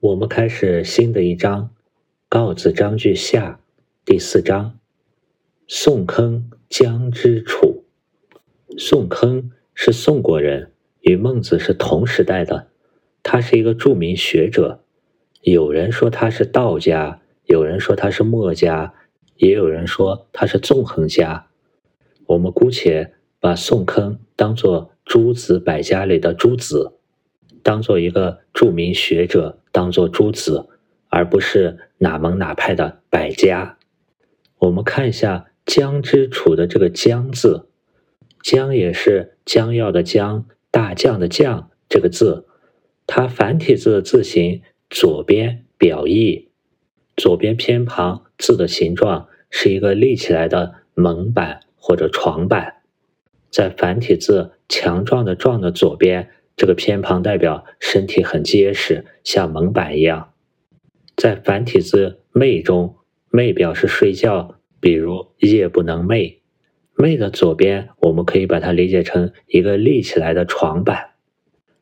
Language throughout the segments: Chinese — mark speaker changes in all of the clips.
Speaker 1: 我们开始新的一章，《告子章句下》第四章。宋坑江之楚。宋坑是宋国人，与孟子是同时代的。他是一个著名学者，有人说他是道家，有人说他是墨家，也有人说他是纵横家。我们姑且把宋坑当作诸子百家里的诸子。当做一个著名学者，当做诸子，而不是哪门哪派的百家。我们看一下“姜之楚”的这个“姜”字，“姜”也是将要的“将”，大将的“将”这个字，它繁体字的字形左边表意，左边偏旁字的形状是一个立起来的门板或者床板，在繁体字强壮的“壮”的左边。这个偏旁代表身体很结实，像门板一样。在繁体字“寐”中，“寐”表示睡觉，比如夜不能寐。寐的左边，我们可以把它理解成一个立起来的床板。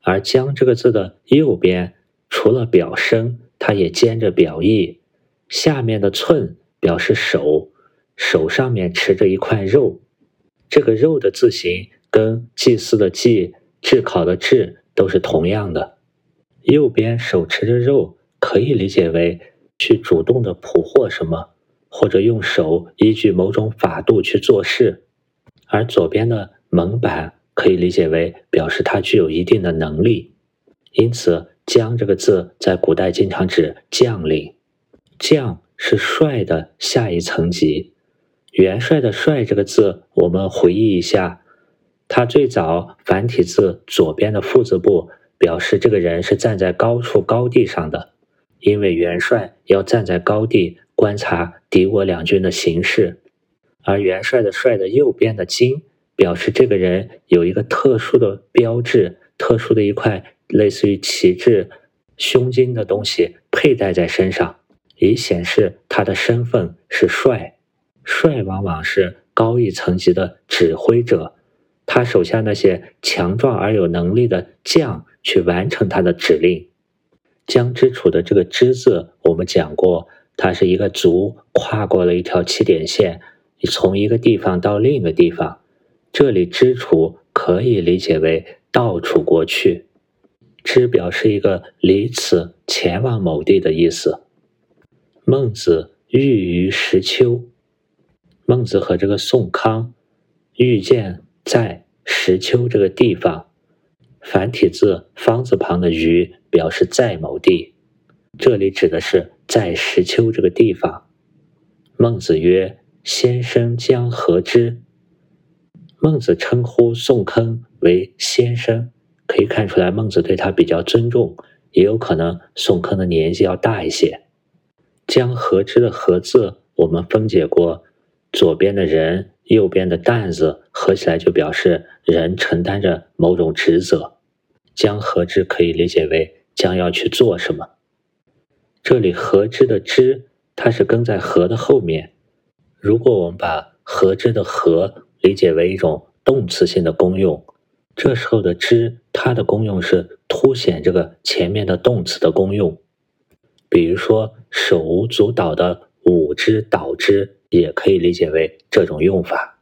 Speaker 1: 而“将”这个字的右边，除了表身，它也兼着表意。下面的“寸”表示手，手上面持着一块肉。这个肉的字形跟祭祀的“祭”。炙烤的“炙”都是同样的。右边手持着肉，可以理解为去主动的捕获什么，或者用手依据某种法度去做事。而左边的门板可以理解为表示他具有一定的能力。因此，“将”这个字在古代经常指将领。将是帅的下一层级。元帅的“帅”这个字，我们回忆一下。它最早繁体字左边的副字部表示这个人是站在高处高地上的，因为元帅要站在高地观察敌我两军的形势，而元帅的帅的右边的金表示这个人有一个特殊的标志，特殊的一块类似于旗帜、胸襟的东西佩戴在身上，以显示他的身份是帅。帅往往是高一层级的指挥者。他手下那些强壮而有能力的将去完成他的指令。姜之楚的这个“之”字，我们讲过，它是一个卒跨过了一条起点线，从一个地方到另一个地方。这里“之楚”可以理解为到楚国去，“之”表示一个离此前往某地的意思。孟子寓于石丘，孟子和这个宋康遇见。在石丘这个地方，繁体字方字旁的“于”表示在某地，这里指的是在石丘这个地方。孟子曰：“先生将何之？”孟子称呼宋坑为先生，可以看出来孟子对他比较尊重，也有可能宋坑的年纪要大一些。将何之的“何”字，我们分解过，左边的人。右边的担子合起来就表示人承担着某种职责，将何之可以理解为将要去做什么。这里何之的之，它是跟在何的后面。如果我们把何之的何理解为一种动词性的功用，这时候的之，它的功用是凸显这个前面的动词的功用。比如说手舞足蹈的舞之蹈之。也可以理解为这种用法，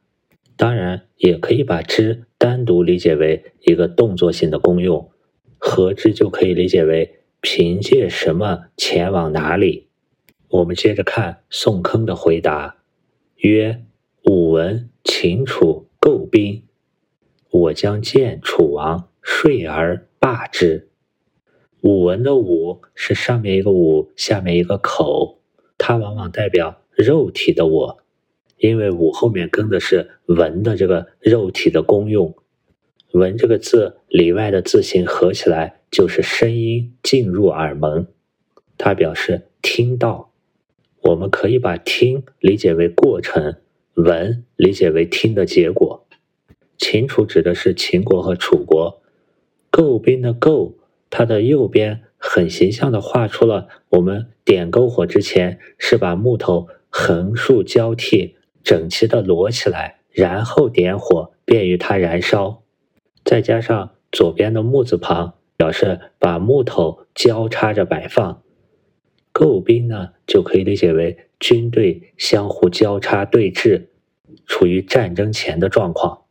Speaker 1: 当然也可以把之单独理解为一个动作性的功用，合之就可以理解为凭借什么前往哪里。我们接着看宋坑的回答，曰：“武闻秦楚构兵，我将见楚王，睡而罢之。”武闻的武是上面一个武，下面一个口，它往往代表。肉体的我，因为“武”后面跟的是“文”的这个肉体的功用，“文”这个字里外的字形合起来就是声音进入耳门，它表示听到。我们可以把“听”理解为过程，“闻”理解为听的结果。秦楚指的是秦国和楚国，构兵的“构”，它的右边很形象的画出了我们点篝火之前是把木头。横竖交替，整齐的摞起来，然后点火，便于它燃烧。再加上左边的木字旁，表示把木头交叉着摆放，构兵呢，就可以理解为军队相互交叉对峙，处于战争前的状况。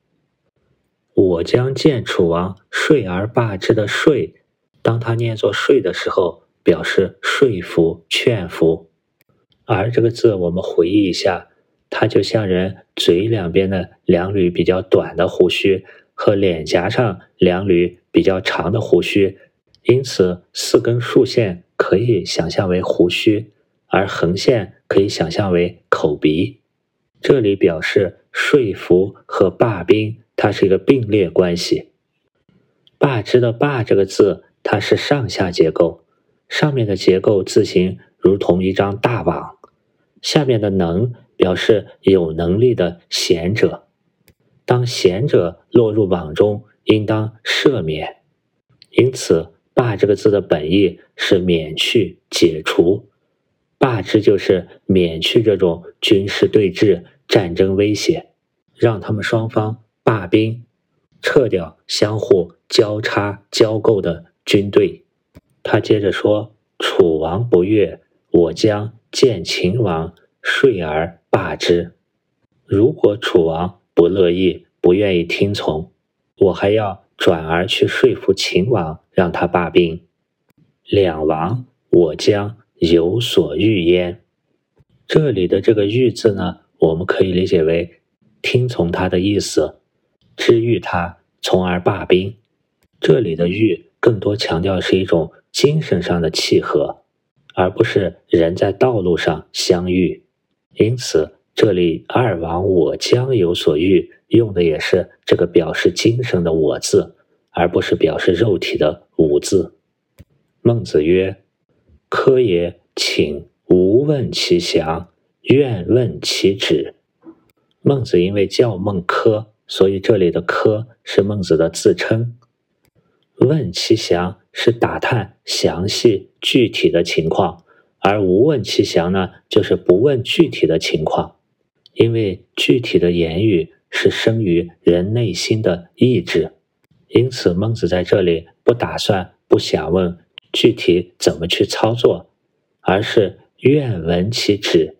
Speaker 1: 我将见楚王睡而罢之的睡，当他念作睡的时候，表示说服、劝服。而这个字，我们回忆一下，它就像人嘴两边的两缕比较短的胡须和脸颊上两缕比较长的胡须，因此四根竖线可以想象为胡须，而横线可以想象为口鼻。这里表示说服和罢兵。它是一个并列关系。罢之的“罢”这个字，它是上下结构，上面的结构字形如同一张大网，下面的“能”表示有能力的贤者。当贤者落入网中，应当赦免。因此，“罢”这个字的本意是免去、解除。罢之就是免去这种军事对峙、战争威胁，让他们双方。罢兵，撤掉相互交叉交构的军队。他接着说：“楚王不悦，我将见秦王，说而罢之。如果楚王不乐意，不愿意听从，我还要转而去说服秦王，让他罢兵。两王，我将有所欲焉。”这里的这个“欲”字呢，我们可以理解为听从他的意思。知遇他，从而罢兵。这里的欲更多强调是一种精神上的契合，而不是人在道路上相遇。因此，这里二王我将有所欲，用的也是这个表示精神的我字，而不是表示肉体的吾字。孟子曰：“科也，请无问其详，愿问其旨。”孟子因为叫孟轲。所以这里的“轲”是孟子的自称，“问其详”是打探详细具体的情况，而“无问其详”呢，就是不问具体的情况。因为具体的言语是生于人内心的意志，因此孟子在这里不打算、不想问具体怎么去操作，而是愿闻其旨。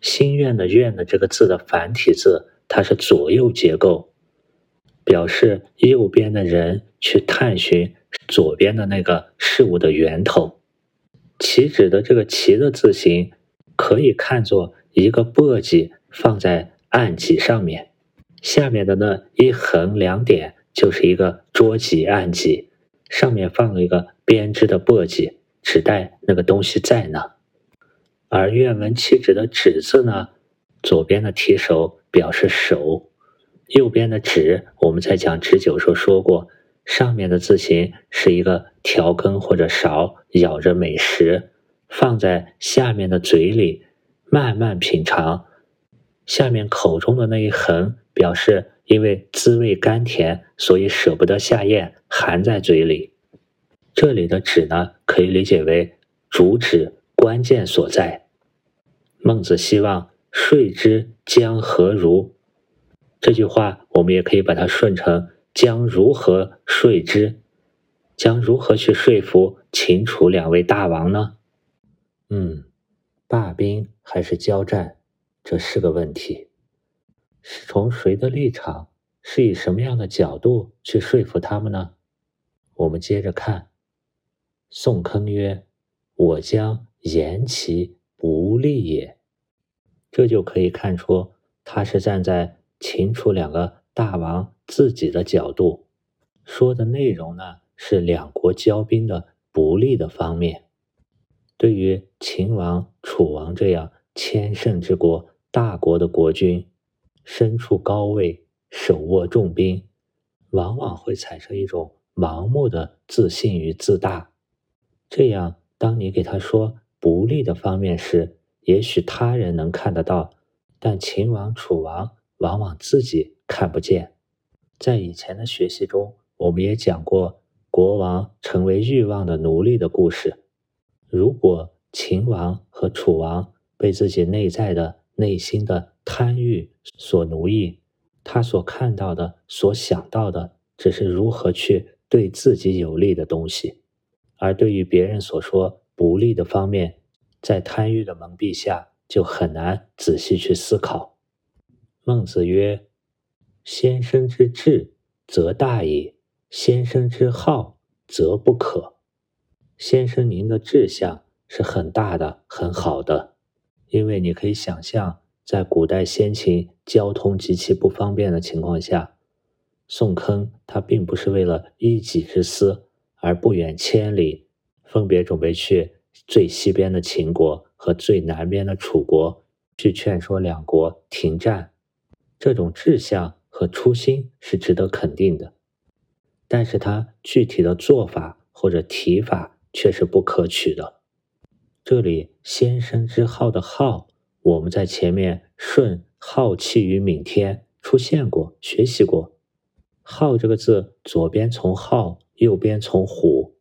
Speaker 1: 心愿的“愿”的这个字的繁体字。它是左右结构，表示右边的人去探寻左边的那个事物的源头。棋指的这个“棋”的字形，可以看作一个簸箕放在案几上面，下面的那一横两点就是一个桌几案几，上面放了一个编织的簸箕，指代那个东西在那。而愿闻其旨的“旨”字呢，左边的提手。表示手，右边的指，我们在讲指酒时候说过，上面的字形是一个调羹或者勺，舀着美食放在下面的嘴里，慢慢品尝。下面口中的那一横，表示因为滋味甘甜，所以舍不得下咽，含在嘴里。这里的指呢，可以理解为主旨、关键所在。孟子希望。睡之将何如？这句话我们也可以把它顺成将如何说之？将如何去说服秦楚两位大王呢？嗯，罢兵还是交战，这是个问题。是从谁的立场？是以什么样的角度去说服他们呢？我们接着看。宋坑曰：“我将言其不利也。”这就可以看出，他是站在秦楚两个大王自己的角度说的内容呢，是两国交兵的不利的方面。对于秦王、楚王这样千乘之国、大国的国君，身处高位，手握重兵，往往会产生一种盲目的自信与自大。这样，当你给他说不利的方面时，也许他人能看得到，但秦王、楚王往往自己看不见。在以前的学习中，我们也讲过国王成为欲望的奴隶的故事。如果秦王和楚王被自己内在的内心的贪欲所奴役，他所看到的、所想到的，只是如何去对自己有利的东西，而对于别人所说。不利的方面，在贪欲的蒙蔽下，就很难仔细去思考。孟子曰：“先生之志，则大矣；先生之好，则不可。”先生，您的志向是很大的、很好的，因为你可以想象，在古代先秦交通极其不方便的情况下，宋坑他并不是为了一己之私而不远千里，分别准备去最西边的秦国和最南边的楚国，去劝说两国停战。这种志向和初心是值得肯定的，但是他具体的做法或者提法却是不可取的。这里“先生之好”的“好”，我们在前面“舜好气于敏天”出现过，学习过。好这个字，左边从号，右边从虎，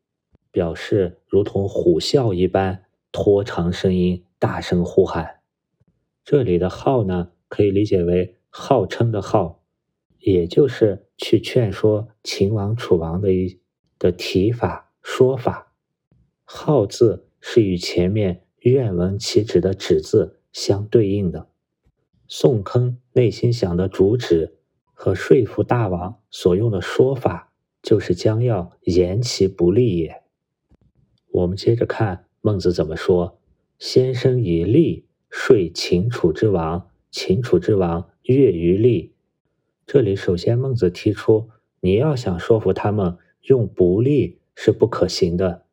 Speaker 1: 表示如同虎啸一般，拖长声音，大声呼喊。这里的号呢，可以理解为号称的号，也就是去劝说秦王、楚王的一的提法说法。号字是与前面愿闻其旨的旨字相对应的。宋坑内心想的主旨。和说服大王所用的说法，就是将要言其不利也。我们接着看孟子怎么说：“先生以利说秦楚之王，秦楚之王悦于利。”这里首先孟子提出，你要想说服他们，用不利是不可行的，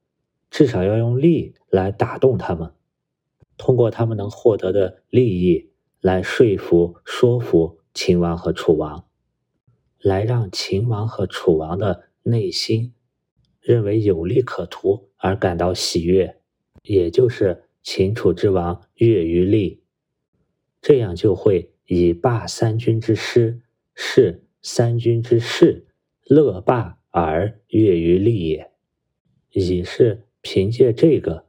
Speaker 1: 至少要用利来打动他们，通过他们能获得的利益来说服、说服秦王和楚王。来让秦王和楚王的内心认为有利可图而感到喜悦，也就是秦楚之王悦于利，这样就会以霸三军之师，是三军之士，乐霸而悦于利也。以是凭借这个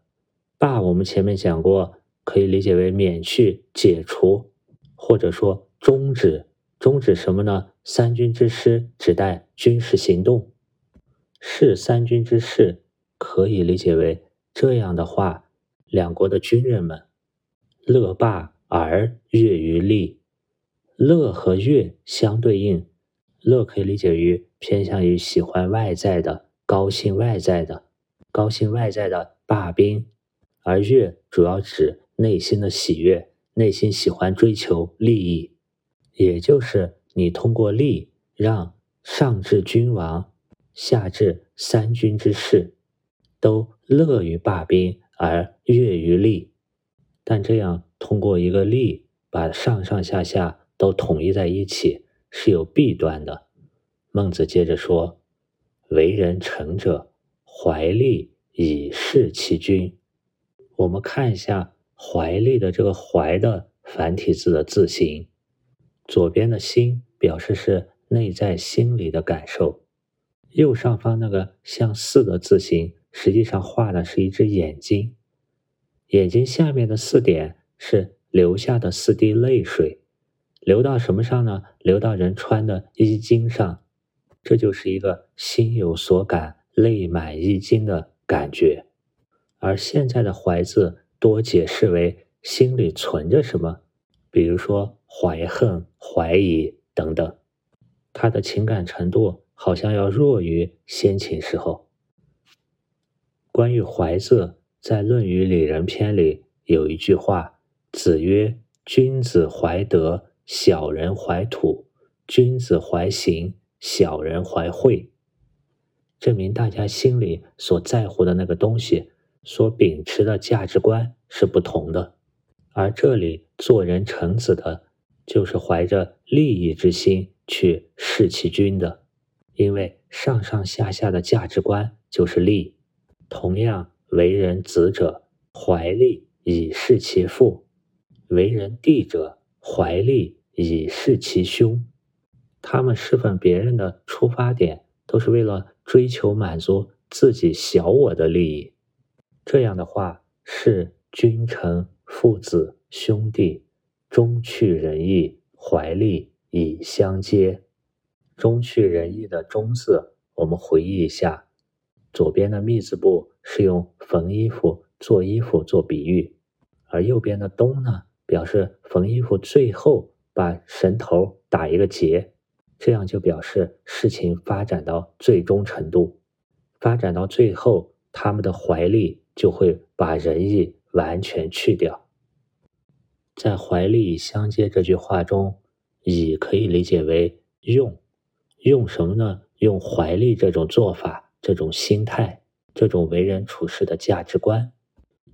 Speaker 1: 霸，我们前面讲过，可以理解为免去、解除，或者说终止。终止什么呢？三军之师指代军事行动，是三军之士，可以理解为这样的话，两国的军人们乐霸而悦于利，乐和悦相对应，乐可以理解于偏向于喜欢外在的，高兴外在的，高兴外在的罢兵，而悦主要指内心的喜悦，内心喜欢追求利益。也就是你通过利让上至君王，下至三军之士，都乐于罢兵而悦于利。但这样通过一个利把上上下下都统一在一起是有弊端的。孟子接着说：“为人臣者，怀利以事其君。”我们看一下“怀利”的这个“怀”的繁体字的字形。左边的心表示是内在心理的感受，右上方那个像四的字形，实际上画的是一只眼睛，眼睛下面的四点是流下的四滴泪水，流到什么上呢？流到人穿的衣襟上，这就是一个心有所感、泪满衣襟的感觉。而现在的“怀”字多解释为心里存着什么。比如说怀恨、怀疑等等，他的情感程度好像要弱于先秦时候。关于“怀”字，在《论语里仁篇》里有一句话：“子曰：君子怀德，小人怀土；君子怀行，小人怀惠。”证明大家心里所在乎的那个东西，所秉持的价值观是不同的。而这里做人臣子的，就是怀着利益之心去事其君的，因为上上下下的价值观就是利。同样，为人子者，怀利以事其父；为人弟者，怀利以示其兄。他们侍奉别人的出发点，都是为了追求满足自己小我的利益。这样的话，是君臣。父子兄弟，忠去仁义，怀利以相接。忠去仁义的“忠”字，我们回忆一下，左边的“密”字部是用缝衣服做衣服做比喻，而右边的东呢，表示缝衣服最后把绳头打一个结，这样就表示事情发展到最终程度，发展到最后，他们的怀力就会把仁义完全去掉。在怀力相接这句话中，以可以理解为用，用什么呢？用怀力这种做法，这种心态，这种为人处事的价值观。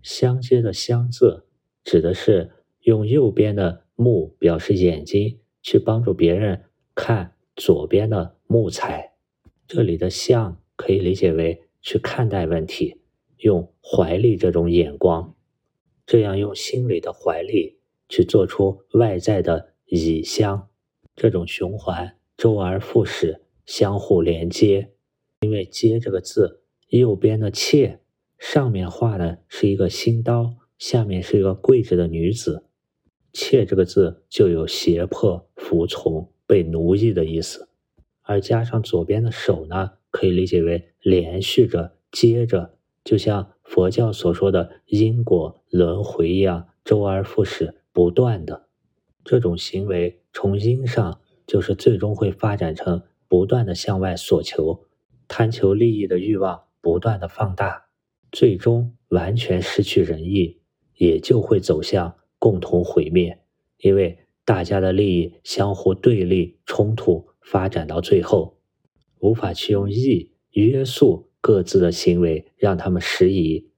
Speaker 1: 相接的相字，指的是用右边的木表示眼睛，去帮助别人看左边的木材。这里的相可以理解为去看待问题，用怀力这种眼光，这样用心里的怀力。去做出外在的以相，这种循环周而复始，相互连接。因为“接”这个字，右边的“妾”上面画的是一个新刀，下面是一个跪着的女子。“妾”这个字就有胁迫、服从、被奴役的意思，而加上左边的手呢，可以理解为连续着、接着，就像佛教所说的因果轮回一样，周而复始。不断的这种行为，从因上就是最终会发展成不断的向外索求、贪求利益的欲望不断的放大，最终完全失去仁义，也就会走向共同毁灭。因为大家的利益相互对立冲突，发展到最后，无法去用义约束各自的行为，让他们适宜，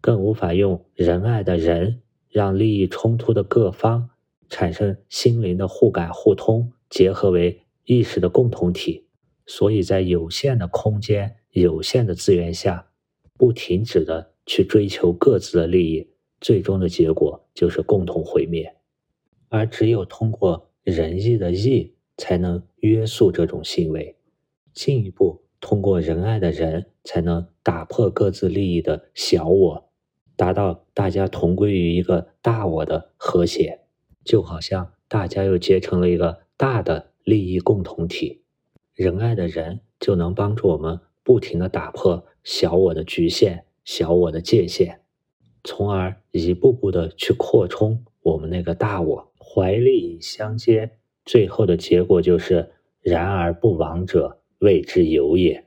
Speaker 1: 更无法用仁爱的仁。让利益冲突的各方产生心灵的互感互通，结合为意识的共同体。所以在有限的空间、有限的资源下，不停止的去追求各自的利益，最终的结果就是共同毁灭。而只有通过仁义的义，才能约束这种行为；进一步通过仁爱的仁，才能打破各自利益的小我。达到大家同归于一个大我的和谐，就好像大家又结成了一个大的利益共同体。仁爱的人就能帮助我们不停的打破小我的局限、小我的界限，从而一步步的去扩充我们那个大我。怀利相接，最后的结果就是然而不亡者谓之有也。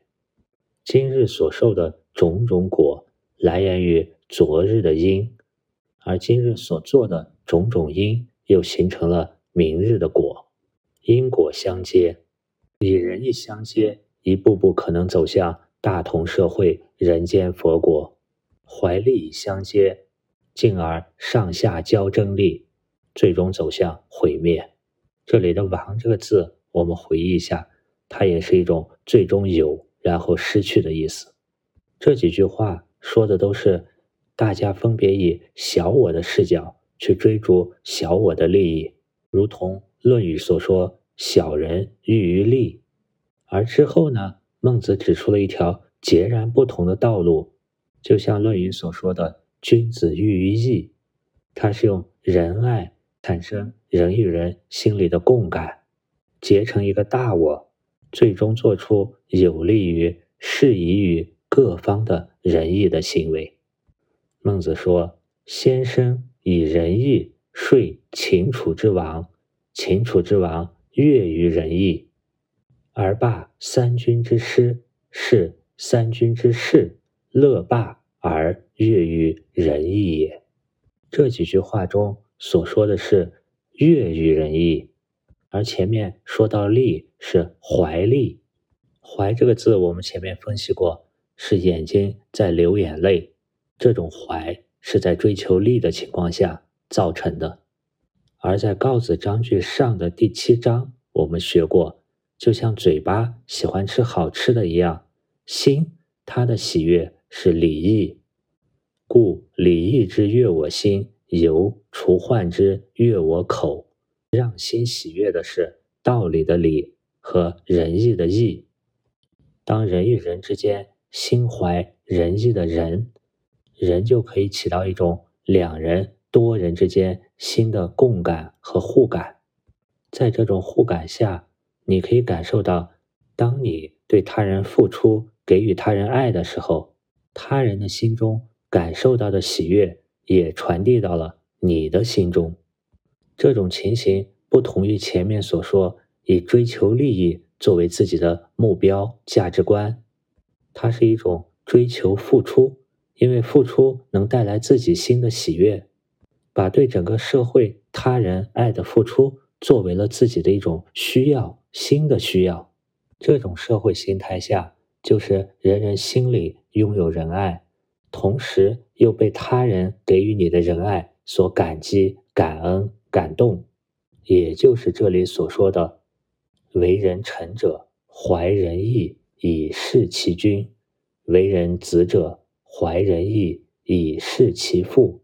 Speaker 1: 今日所受的种种果，来源于。昨日的因，而今日所做的种种因，又形成了明日的果。因果相接，以仁义相接，一步步可能走向大同社会、人间佛国；怀利相接，进而上下交争力，最终走向毁灭。这里的“亡”这个字，我们回忆一下，它也是一种最终有，然后失去的意思。这几句话说的都是。大家分别以小我的视角去追逐小我的利益，如同《论语》所说“小人欲于利”。而之后呢，孟子指出了一条截然不同的道路，就像《论语》所说的“君子喻于义”，他是用仁爱产生人与人心里的共感，结成一个大我，最终做出有利于、适宜于各方的仁义的行为。孟子说：“先生以仁义说秦楚之王，秦楚之王悦于仁义，而罢三军之师，是三军之士乐罢而悦于仁义也。”这几句话中所说的是悦于仁义，而前面说到利是怀利，怀这个字我们前面分析过，是眼睛在流眼泪。这种怀是在追求利的情况下造成的，而在告子章句上的第七章，我们学过，就像嘴巴喜欢吃好吃的一样，心它的喜悦是礼义，故礼义之悦我心，由除患之悦我口，让心喜悦的是道理的理和仁义的义。当人与人之间心怀仁义的人。人就可以起到一种两人、多人之间心的共感和互感，在这种互感下，你可以感受到，当你对他人付出、给予他人爱的时候，他人的心中感受到的喜悦也传递到了你的心中。这种情形不同于前面所说以追求利益作为自己的目标价值观，它是一种追求付出，因为付出能带来自己新的喜悦，把对整个社会他人爱的付出作为了自己的一种需要，新的需要。这种社会心态下，就是人人心里拥有仁爱。同时又被他人给予你的仁爱所感激、感恩、感动，也就是这里所说的“为人臣者怀仁义以事其君，为人子者怀仁义以事其父，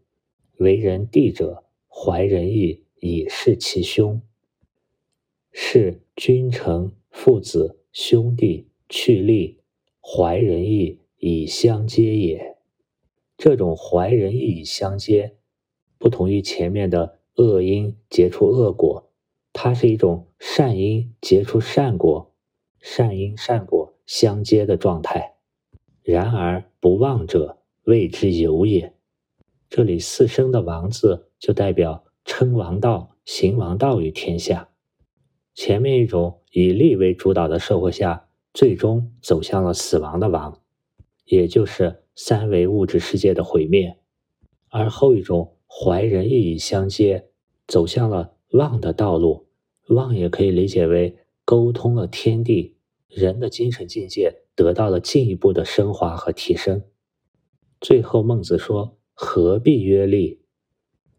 Speaker 1: 为人弟者怀仁义以事其兄，是君臣父子兄弟去利，怀仁义以相接也。”这种怀仁义以相接，不同于前面的恶因结出恶果，它是一种善因结出善果，善因善果相接的状态。然而不忘者，谓之有也。这里四声的王字就代表称王道、行王道于天下。前面一种以利为主导的社会下，最终走向了死亡的亡，也就是。三维物质世界的毁灭，而后一种怀仁义以相接，走向了望的道路。望也可以理解为沟通了天地，人的精神境界得到了进一步的升华和提升。最后，孟子说：“何必约利？”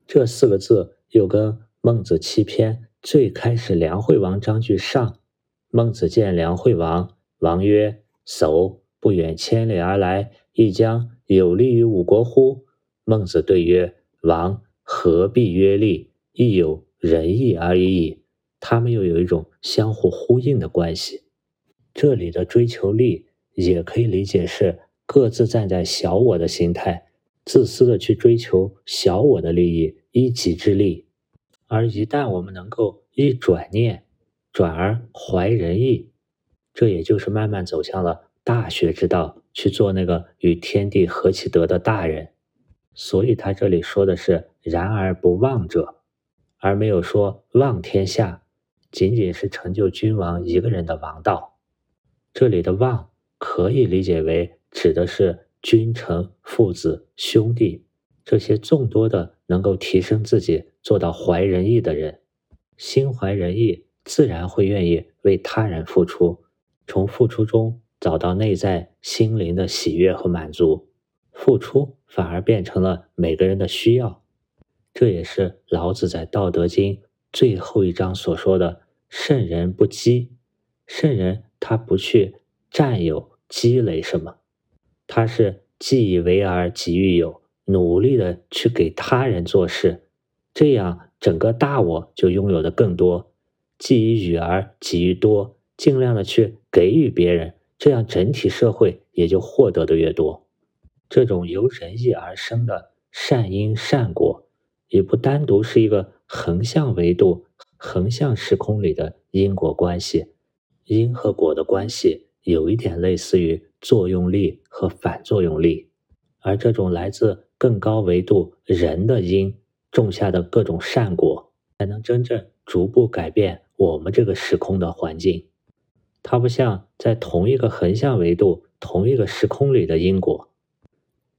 Speaker 1: 这四个字又跟孟子七篇最开始梁惠王章句上，孟子见梁惠王，王曰：“叟不远千里而来。”亦将有利于五国乎？孟子对曰：“王何必曰利？亦有仁义而已矣。”他们又有一种相互呼应的关系。这里的追求利，也可以理解是各自站在小我的心态，自私的去追求小我的利益，一己之利。而一旦我们能够一转念，转而怀仁义，这也就是慢慢走向了大学之道。去做那个与天地合其德的大人，所以他这里说的是“然而不忘者”，而没有说望天下，仅仅是成就君王一个人的王道。这里的望可以理解为指的是君臣、父子、兄弟这些众多的能够提升自己、做到怀仁义的人，心怀仁义，自然会愿意为他人付出，从付出中。找到内在心灵的喜悦和满足，付出反而变成了每个人的需要。这也是老子在《道德经》最后一章所说的“圣人不积”。圣人他不去占有、积累什么，他是既以为而己欲有，努力的去给他人做事，这样整个大我就拥有的更多。既以予而己欲多，尽量的去给予别人。这样整体社会也就获得的越多，这种由仁义而生的善因善果，也不单独是一个横向维度、横向时空里的因果关系，因和果的关系有一点类似于作用力和反作用力，而这种来自更高维度人的因种下的各种善果，才能真正逐步改变我们这个时空的环境。它不像在同一个横向维度、同一个时空里的因果，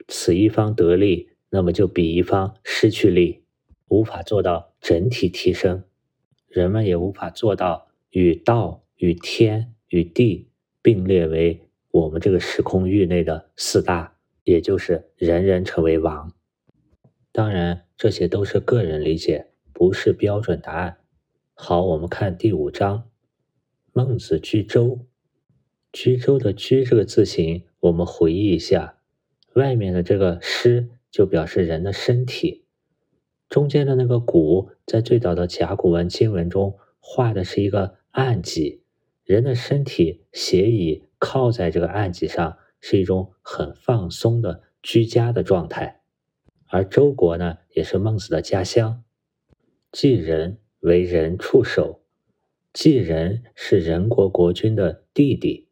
Speaker 1: 此一方得利，那么就彼一方失去利，无法做到整体提升，人们也无法做到与道、与天、与地并列为我们这个时空域内的四大，也就是人人成为王。当然，这些都是个人理解，不是标准答案。好，我们看第五章。孟子居周，居周的“居”这个字形，我们回忆一下，外面的这个“尸”就表示人的身体，中间的那个“骨”在最早的甲骨文经文中画的是一个案几，人的身体斜倚靠在这个案几上，是一种很放松的居家的状态。而周国呢，也是孟子的家乡，季人为人处守。季人是任国国君的弟弟，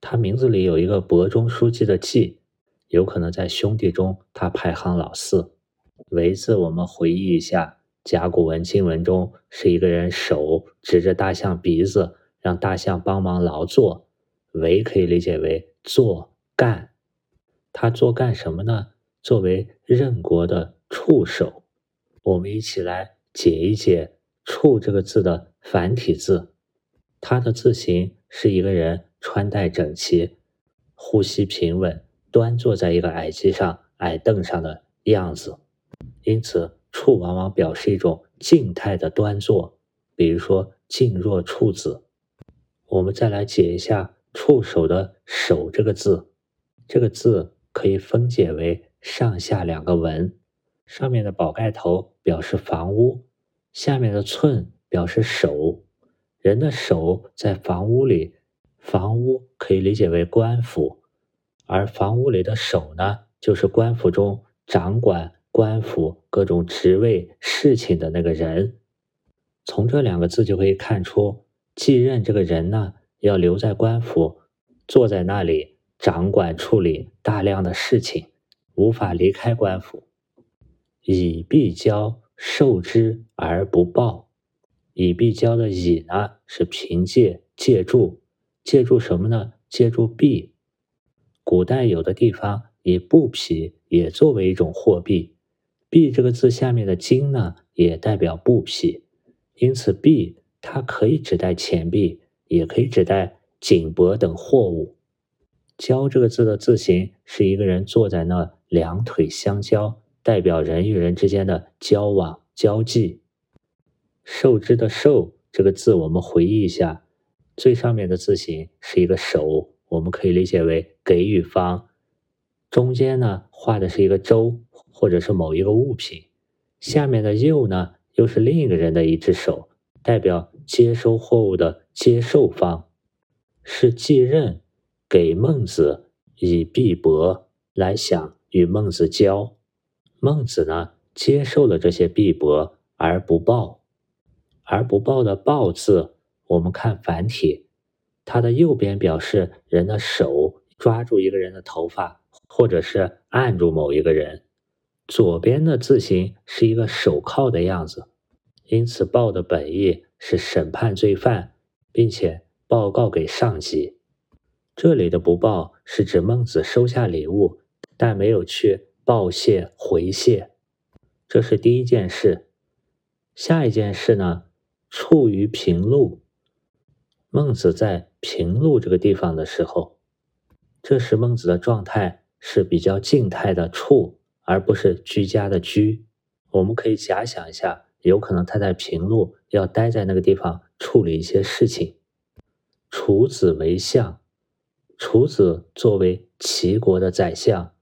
Speaker 1: 他名字里有一个伯中书记的季，有可能在兄弟中他排行老四。为字，我们回忆一下甲骨文经文中是一个人手指着大象鼻子，让大象帮忙劳作。为可以理解为做干，他做干什么呢？作为任国的触手，我们一起来解一解“处”这个字的繁体字。它的字形是一个人穿戴整齐、呼吸平稳、端坐在一个矮机上、矮凳上的样子。因此，“处”往往表示一种静态的端坐，比如说“静若处子”。我们再来解一下“触手”的“手”这个字，这个字可以分解为上下两个文，上面的宝盖头表示房屋，下面的寸表示手。人的手在房屋里，房屋可以理解为官府，而房屋里的手呢，就是官府中掌管。官府各种职位事情的那个人，从这两个字就可以看出，继任这个人呢，要留在官府，坐在那里掌管处理大量的事情，无法离开官府。以必交受之而不报，以必交的以呢，是凭借借助，借助什么呢？借助币。古代有的地方以布匹也作为一种货币。币这个字下面的金呢，也代表布匹，因此币它可以指代钱币，也可以指代锦帛等货物。交这个字的字形是一个人坐在那，两腿相交，代表人与人之间的交往交际。受之的受这个字，我们回忆一下，最上面的字形是一个手，我们可以理解为给予方，中间呢画的是一个周。或者是某一个物品，下面的右呢，又是另一个人的一只手，代表接收货物的接受方，是继任给孟子以币帛来想与孟子交。孟子呢，接受了这些币帛而不报，而不报的报字，我们看繁体，它的右边表示人的手抓住一个人的头发，或者是按住某一个人。左边的字形是一个手铐的样子，因此报的本意是审判罪犯，并且报告给上级。这里的不报是指孟子收下礼物，但没有去报谢回谢，这是第一件事。下一件事呢，处于平陆。孟子在平陆这个地方的时候，这时孟子的状态是比较静态的处。而不是居家的居，我们可以假想一下，有可能他在平陆要待在那个地方处理一些事情。楚子为相，楚子作为齐国的宰相，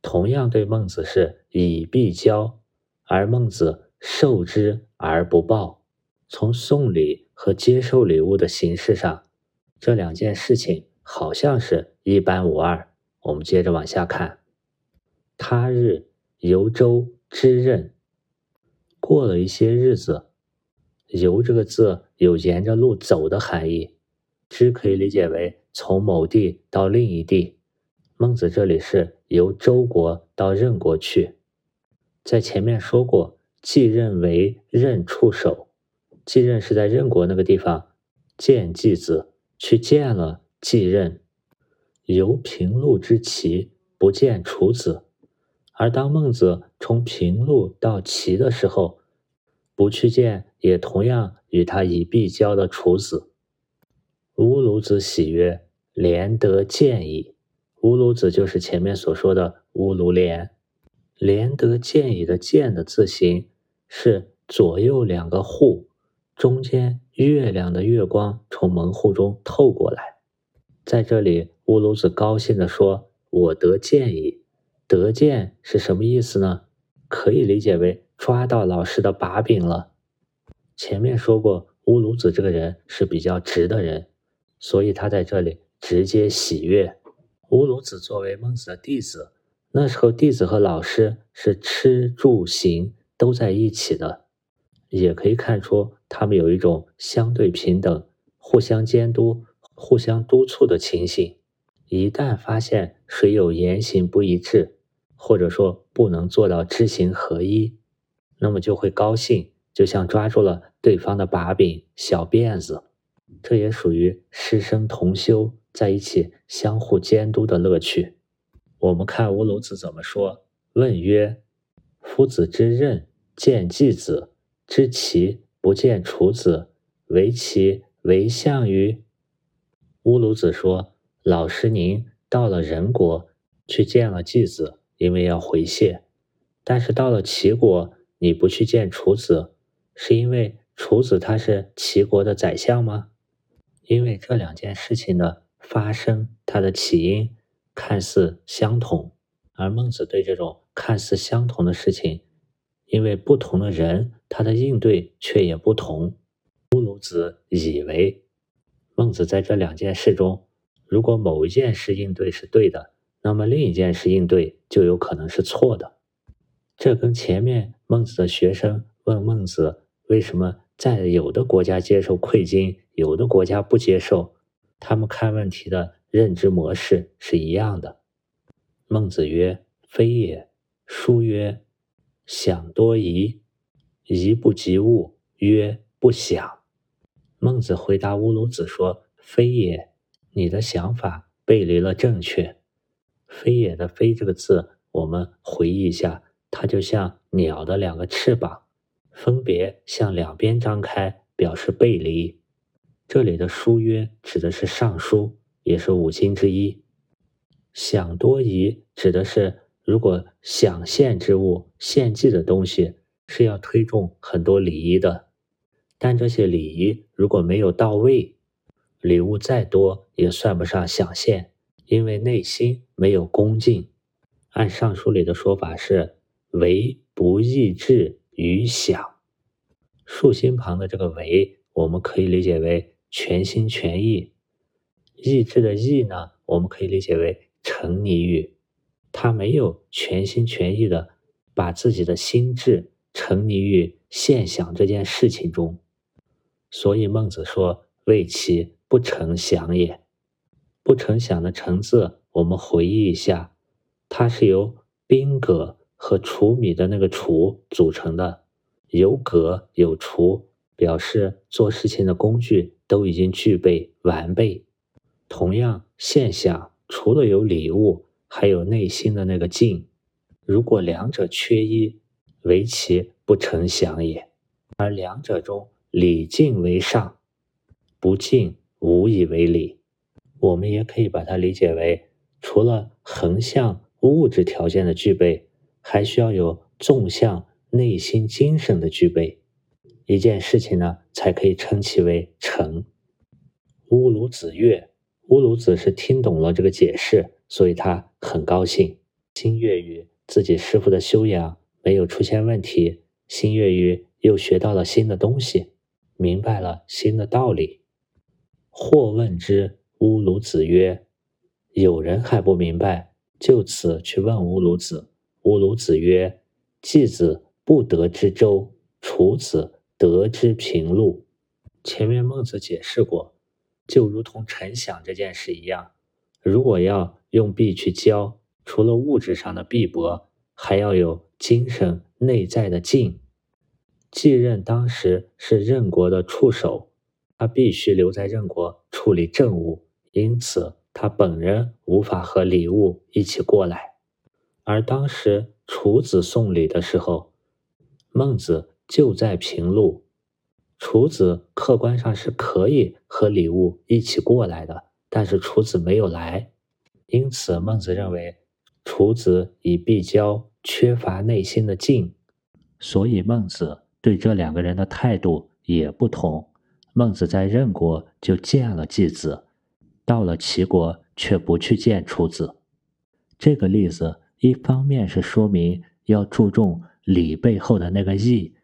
Speaker 1: 同样对孟子是以必交，而孟子受之而不报。从送礼和接受礼物的形式上，这两件事情好像是一般无二。我们接着往下看。他日游周之任，过了一些日子，游这个字有沿着路走的含义，之可以理解为从某地到另一地。孟子这里是由周国到任国去，在前面说过，继任为任处手，继任是在任国那个地方见继子，去见了继任，由平陆之齐，不见楚子。而当孟子从平陆到齐的时候，不去见，也同样与他以必交的楚子。乌鲁子喜曰：“连得见矣。”乌鲁子就是前面所说的乌鲁连。连得见矣的“见”的字形是左右两个户，中间月亮的月光从门户中透过来。在这里，乌鲁子高兴地说：“我得见矣。”得见是什么意思呢？可以理解为抓到老师的把柄了。前面说过，乌鲁子这个人是比较直的人，所以他在这里直接喜悦。乌鲁子作为孟子的弟子，那时候弟子和老师是吃住行都在一起的，也可以看出他们有一种相对平等、互相监督、互相督促的情形。一旦发现谁有言行不一致，或者说不能做到知行合一，那么就会高兴，就像抓住了对方的把柄、小辫子。这也属于师生同修在一起相互监督的乐趣。我们看乌鲁子怎么说：“问曰：夫子之任见季子，知其不见楚子，为其为相于？”乌鲁子说。老师，您到了人国去见了季子，因为要回谢；但是到了齐国，你不去见楚子，是因为楚子他是齐国的宰相吗？因为这两件事情呢发生，它的起因看似相同，而孟子对这种看似相同的事情，因为不同的人，他的应对却也不同。乌鲁子以为孟子在这两件事中。如果某一件事应对是对的，那么另一件事应对就有可能是错的。这跟前面孟子的学生问孟子为什么在有的国家接受馈金，有的国家不接受，他们看问题的认知模式是一样的。孟子曰：“非也。”书曰：“想多疑，疑不及物。”曰：“不想。”孟子回答乌鲁子说：“非也。”你的想法背离了正确。非也的“非”这个字，我们回忆一下，它就像鸟的两个翅膀，分别向两边张开，表示背离。这里的“书曰”指的是尚书，也是五经之一。想多疑指的是，如果想献之物、献祭的东西是要推重很多礼仪的，但这些礼仪如果没有到位。礼物再多也算不上想献，因为内心没有恭敬。按尚书里的说法是“为不义志于想”，竖心旁的这个“为”，我们可以理解为全心全意；意志的“意”呢，我们可以理解为沉溺于。他没有全心全意的把自己的心智沉溺于现想这件事情中，所以孟子说：“为其。”不成想也，不成想的“成”字，我们回忆一下，它是由宾格和除米的那个“除”组成的，有格有除，表示做事情的工具都已经具备完备。同样，现象除了有礼物，还有内心的那个静。如果两者缺一，为其不成想也。而两者中，礼敬为上，不敬。无以为礼，我们也可以把它理解为，除了横向物质条件的具备，还需要有纵向内心精神的具备，一件事情呢，才可以称其为成。乌鲁子曰，乌鲁子是听懂了这个解释，所以他很高兴，心悦于自己师傅的修养没有出现问题，心悦于又学到了新的东西，明白了新的道理。或问之，乌鲁子曰：“有人还不明白，就此去问乌鲁子。”乌鲁子曰：“季子不得之周，楚子得之平路。”前面孟子解释过，就如同陈想这件事一样，如果要用币去交，除了物质上的币帛，还要有精神内在的敬。继任当时是任国的触手。他必须留在任国处理政务，因此他本人无法和礼物一起过来。而当时楚子送礼的时候，孟子就在平路。楚子客观上是可以和礼物一起过来的，但是楚子没有来，因此孟子认为楚子以必交缺乏内心的敬，所以孟子对这两个人的态度也不同。孟子在任国就见了季子，到了齐国却不去见楚子。这个例子一方面是说明要注重礼背后的那个义，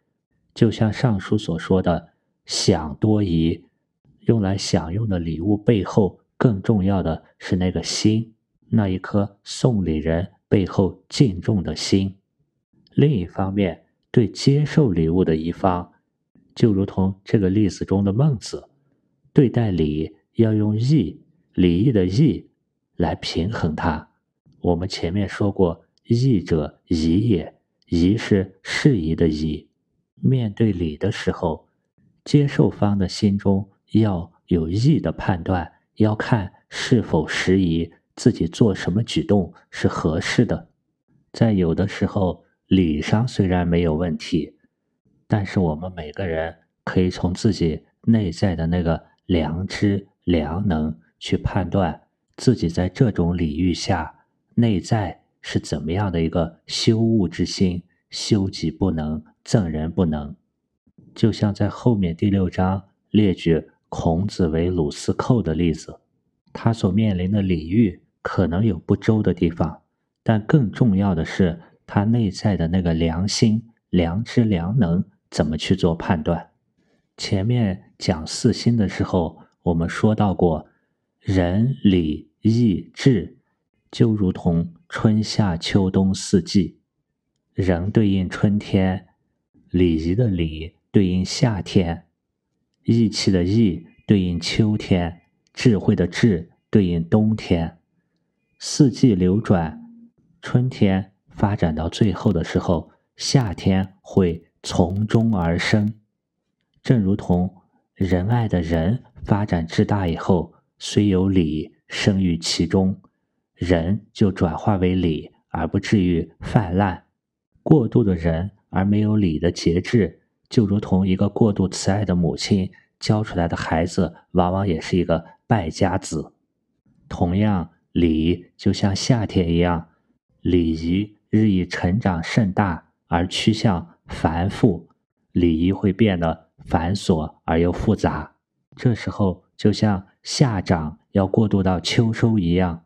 Speaker 1: 就像上书所说的“享多疑”，用来享用的礼物背后更重要的是那个心，那一颗送礼人背后敬重的心。另一方面，对接受礼物的一方。就如同这个例子中的孟子，对待礼要用义，礼义的义来平衡它。我们前面说过，义者宜也，宜是适宜的宜。面对理的时候，接受方的心中要有义的判断，要看是否适宜，自己做什么举动是合适的。在有的时候，理上虽然没有问题，但是我们每个人可以从自己内在的那个良知、良能去判断，自己在这种礼遇下，内在是怎么样的一个修物之心，修己不能。赠人不能，就像在后面第六章列举孔子为鲁司寇的例子，他所面临的礼遇可能有不周的地方，但更重要的是他内在的那个良心、良知、良能怎么去做判断。前面讲四心的时候，我们说到过，仁、礼、义、智，就如同春夏秋冬四季，仁对应春天。礼仪的礼对应夏天，义气的义对应秋天，智慧的智对应冬天。四季流转，春天发展到最后的时候，夏天会从中而生。正如同仁爱的仁发展至大以后，虽有礼生于其中，仁就转化为礼，而不至于泛滥。过度的仁。而没有礼的节制，就如同一个过度慈爱的母亲教出来的孩子，往往也是一个败家子。同样，礼就像夏天一样，礼仪日益成长甚大而趋向繁复，礼仪会变得繁琐而又复杂。这时候，就像夏长要过渡到秋收一样，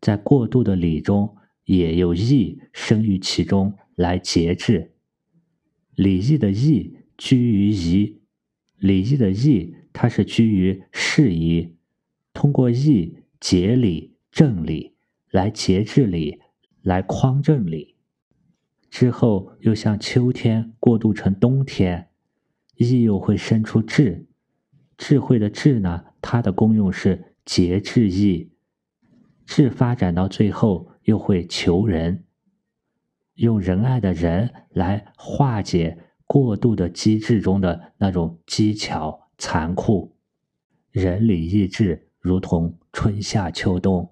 Speaker 1: 在过度的礼中，也有义生于其中来节制。礼义的义居于仪，礼义的义，它是居于事宜，通过义节礼正礼来节制礼，来匡正礼。之后又像秋天过渡成冬天，义又会生出智，智慧的智呢，它的功用是节制义，智发展到最后又会求人。用仁爱的仁来化解过度的机制中的那种机巧残酷，仁礼义智如同春夏秋冬，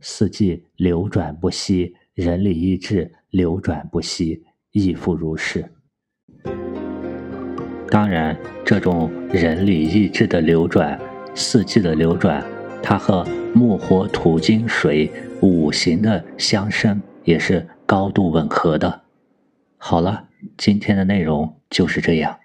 Speaker 1: 四季流转不息，人礼义智流转不息，亦复如是。当然，这种仁礼义智的流转，四季的流转，它和木火土金水五行的相生也是。高度吻合的。好了，今天的内容就是这样。